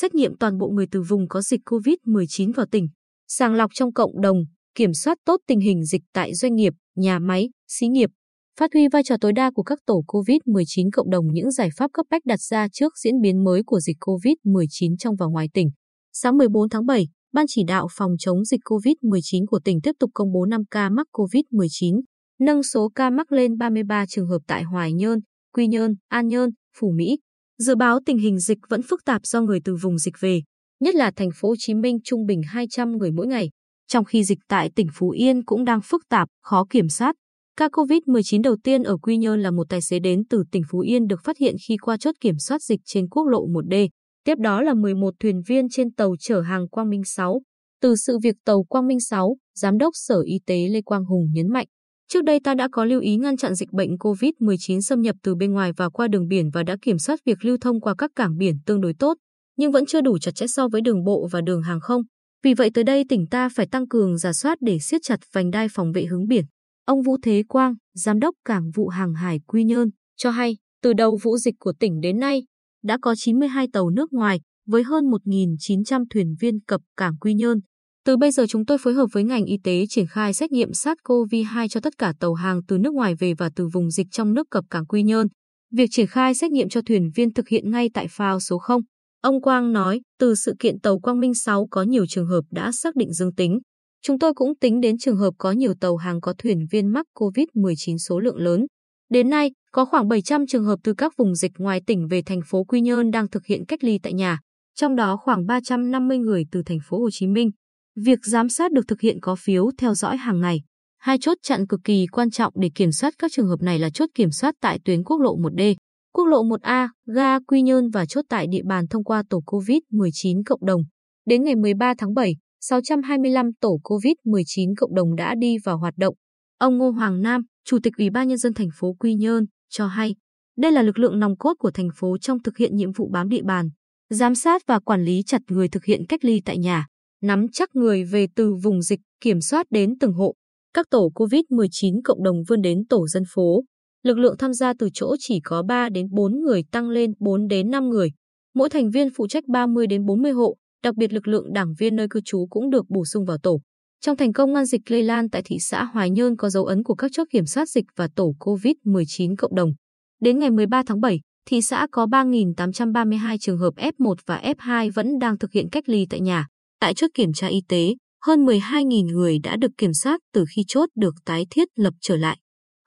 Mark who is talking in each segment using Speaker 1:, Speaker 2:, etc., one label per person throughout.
Speaker 1: xét nghiệm toàn bộ người từ vùng có dịch COVID-19 vào tỉnh, sàng lọc trong cộng đồng, kiểm soát tốt tình hình dịch tại doanh nghiệp, nhà máy, xí nghiệp, phát huy vai trò tối đa của các tổ COVID-19 cộng đồng những giải pháp cấp bách đặt ra trước diễn biến mới của dịch COVID-19 trong và ngoài tỉnh. Sáng 14 tháng 7, Ban chỉ đạo phòng chống dịch COVID-19 của tỉnh tiếp tục công bố 5 ca mắc COVID-19, nâng số ca mắc lên 33 trường hợp tại Hoài Nhơn, Quy Nhơn, An Nhơn, Phủ Mỹ. Dự báo tình hình dịch vẫn phức tạp do người từ vùng dịch về, nhất là thành phố Hồ Chí Minh trung bình 200 người mỗi ngày, trong khi dịch tại tỉnh Phú Yên cũng đang phức tạp, khó kiểm soát. Ca COVID-19 đầu tiên ở Quy Nhơn là một tài xế đến từ tỉnh Phú Yên được phát hiện khi qua chốt kiểm soát dịch trên quốc lộ 1D. Tiếp đó là 11 thuyền viên trên tàu chở hàng Quang Minh 6. Từ sự việc tàu Quang Minh 6, Giám đốc Sở Y tế Lê Quang Hùng nhấn mạnh, Trước đây ta đã có lưu ý ngăn chặn dịch bệnh COVID-19 xâm nhập từ bên ngoài và qua đường biển và đã kiểm soát việc lưu thông qua các cảng biển tương đối tốt, nhưng vẫn chưa đủ chặt chẽ so với đường bộ và đường hàng không. Vì vậy tới đây tỉnh ta phải tăng cường giả soát để siết chặt vành đai phòng vệ hướng biển. Ông Vũ Thế Quang, Giám đốc Cảng vụ Hàng hải Quy Nhơn, cho hay từ đầu vụ dịch của tỉnh đến nay, đã có 92 tàu nước ngoài với hơn 1.900 thuyền viên cập cảng Quy Nhơn. Từ bây giờ chúng tôi phối hợp với ngành y tế triển khai xét nghiệm SARS-CoV-2 cho tất cả tàu hàng từ nước ngoài về và từ vùng dịch trong nước cập cảng Quy Nhơn. Việc triển khai xét nghiệm cho thuyền viên thực hiện ngay tại phao số 0. Ông Quang nói, từ sự kiện tàu Quang Minh 6 có nhiều trường hợp đã xác định dương tính. Chúng tôi cũng tính đến trường hợp có nhiều tàu hàng có thuyền viên mắc COVID-19 số lượng lớn. Đến nay, có khoảng 700 trường hợp từ các vùng dịch ngoài tỉnh về thành phố Quy Nhơn đang thực hiện cách ly tại nhà, trong đó khoảng 350 người từ thành phố Hồ Chí Minh. Việc giám sát được thực hiện có phiếu theo dõi hàng ngày. Hai chốt chặn cực kỳ quan trọng để kiểm soát các trường hợp này là chốt kiểm soát tại tuyến quốc lộ 1D, quốc lộ 1A, ga Quy Nhơn và chốt tại địa bàn thông qua tổ COVID-19 cộng đồng. Đến ngày 13 tháng 7, 625 tổ COVID-19 cộng đồng đã đi vào hoạt động. Ông Ngô Hoàng Nam, Chủ tịch Ủy ban Nhân dân thành phố Quy Nhơn, cho hay, đây là lực lượng nòng cốt của thành phố trong thực hiện nhiệm vụ bám địa bàn, giám sát và quản lý chặt người thực hiện cách ly tại nhà, nắm chắc người về từ vùng dịch, kiểm soát đến từng hộ. Các tổ COVID-19 cộng đồng vươn đến tổ dân phố. Lực lượng tham gia từ chỗ chỉ có 3 đến 4 người tăng lên 4 đến 5 người. Mỗi thành viên phụ trách 30 đến 40 hộ, đặc biệt lực lượng đảng viên nơi cư trú cũng được bổ sung vào tổ. Trong thành công ngăn dịch lây lan tại thị xã Hoài Nhơn có dấu ấn của các chốt kiểm soát dịch và tổ COVID-19 cộng đồng. Đến ngày 13 tháng 7, thị xã có 3.832 trường hợp F1 và F2 vẫn đang thực hiện cách ly tại nhà. Tại chốt kiểm tra y tế, hơn 12.000 người đã được kiểm soát từ khi chốt được tái thiết lập trở lại.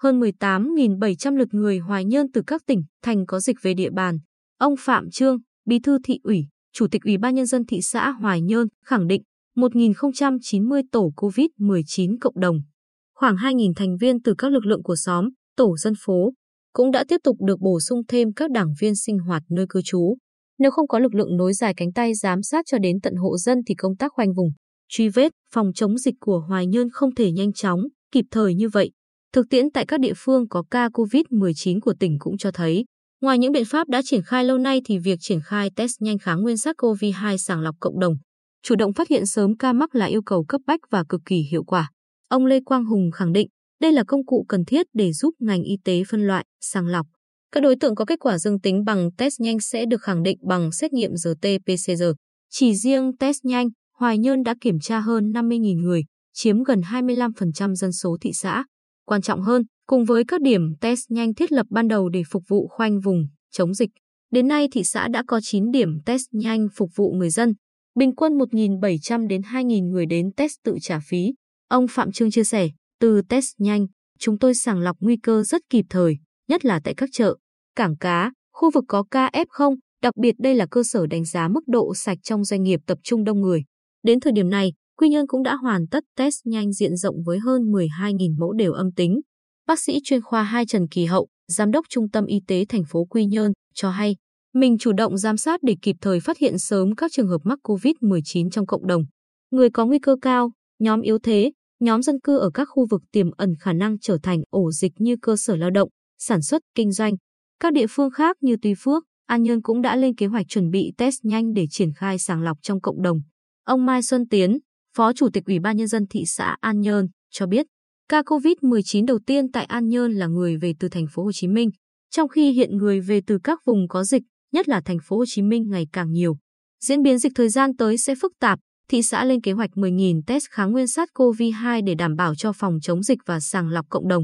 Speaker 1: Hơn 18.700 lượt người Hoài Nhơn từ các tỉnh, thành có dịch về địa bàn. Ông Phạm Trương, Bí thư thị ủy, Chủ tịch Ủy ban Nhân dân thị xã Hoài Nhơn khẳng định 1.090 tổ COVID-19 cộng đồng, khoảng 2.000 thành viên từ các lực lượng của xóm, tổ dân phố, cũng đã tiếp tục được bổ sung thêm các đảng viên sinh hoạt nơi cư trú. Nếu không có lực lượng nối dài cánh tay giám sát cho đến tận hộ dân thì công tác khoanh vùng, truy vết, phòng chống dịch của Hoài Nhơn không thể nhanh chóng, kịp thời như vậy. Thực tiễn tại các địa phương có ca COVID-19 của tỉnh cũng cho thấy, ngoài những biện pháp đã triển khai lâu nay thì việc triển khai test nhanh kháng nguyên SARS-CoV-2 sàng lọc cộng đồng, chủ động phát hiện sớm ca mắc là yêu cầu cấp bách và cực kỳ hiệu quả. Ông Lê Quang Hùng khẳng định, đây là công cụ cần thiết để giúp ngành y tế phân loại, sàng lọc. Các đối tượng có kết quả dương tính bằng test nhanh sẽ được khẳng định bằng xét nghiệm RT-PCR. Chỉ riêng test nhanh, Hoài Nhơn đã kiểm tra hơn 50.000 người, chiếm gần 25% dân số thị xã. Quan trọng hơn, cùng với các điểm test nhanh thiết lập ban đầu để phục vụ khoanh vùng, chống dịch, đến nay thị xã đã có 9 điểm test nhanh phục vụ người dân, bình quân 1.700 đến 2.000 người đến test tự trả phí. Ông Phạm Trương chia sẻ, từ test nhanh, chúng tôi sàng lọc nguy cơ rất kịp thời, nhất là tại các chợ, cảng cá, khu vực có ca F0, đặc biệt đây là cơ sở đánh giá mức độ sạch trong doanh nghiệp tập trung đông người. Đến thời điểm này, Quy Nhơn cũng đã hoàn tất test nhanh diện rộng với hơn 12.000 mẫu đều âm tính. Bác sĩ chuyên khoa 2 Trần Kỳ Hậu, Giám đốc Trung tâm Y tế thành phố Quy Nhơn, cho hay, mình chủ động giám sát để kịp thời phát hiện sớm các trường hợp mắc COVID-19 trong cộng đồng. Người có nguy cơ cao, nhóm yếu thế, nhóm dân cư ở các khu vực tiềm ẩn khả năng trở thành ổ dịch như cơ sở lao động, sản xuất, kinh doanh. Các địa phương khác như Tuy Phước, An Nhơn cũng đã lên kế hoạch chuẩn bị test nhanh để triển khai sàng lọc trong cộng đồng. Ông Mai Xuân Tiến, Phó Chủ tịch Ủy ban Nhân dân thị xã An Nhơn, cho biết, ca COVID-19 đầu tiên tại An Nhơn là người về từ thành phố Hồ Chí Minh, trong khi hiện người về từ các vùng có dịch, nhất là thành phố Hồ Chí Minh ngày càng nhiều. Diễn biến dịch thời gian tới sẽ phức tạp, thị xã lên kế hoạch 10.000 test kháng nguyên sát COVID-2 để đảm bảo cho phòng chống dịch và sàng lọc cộng đồng.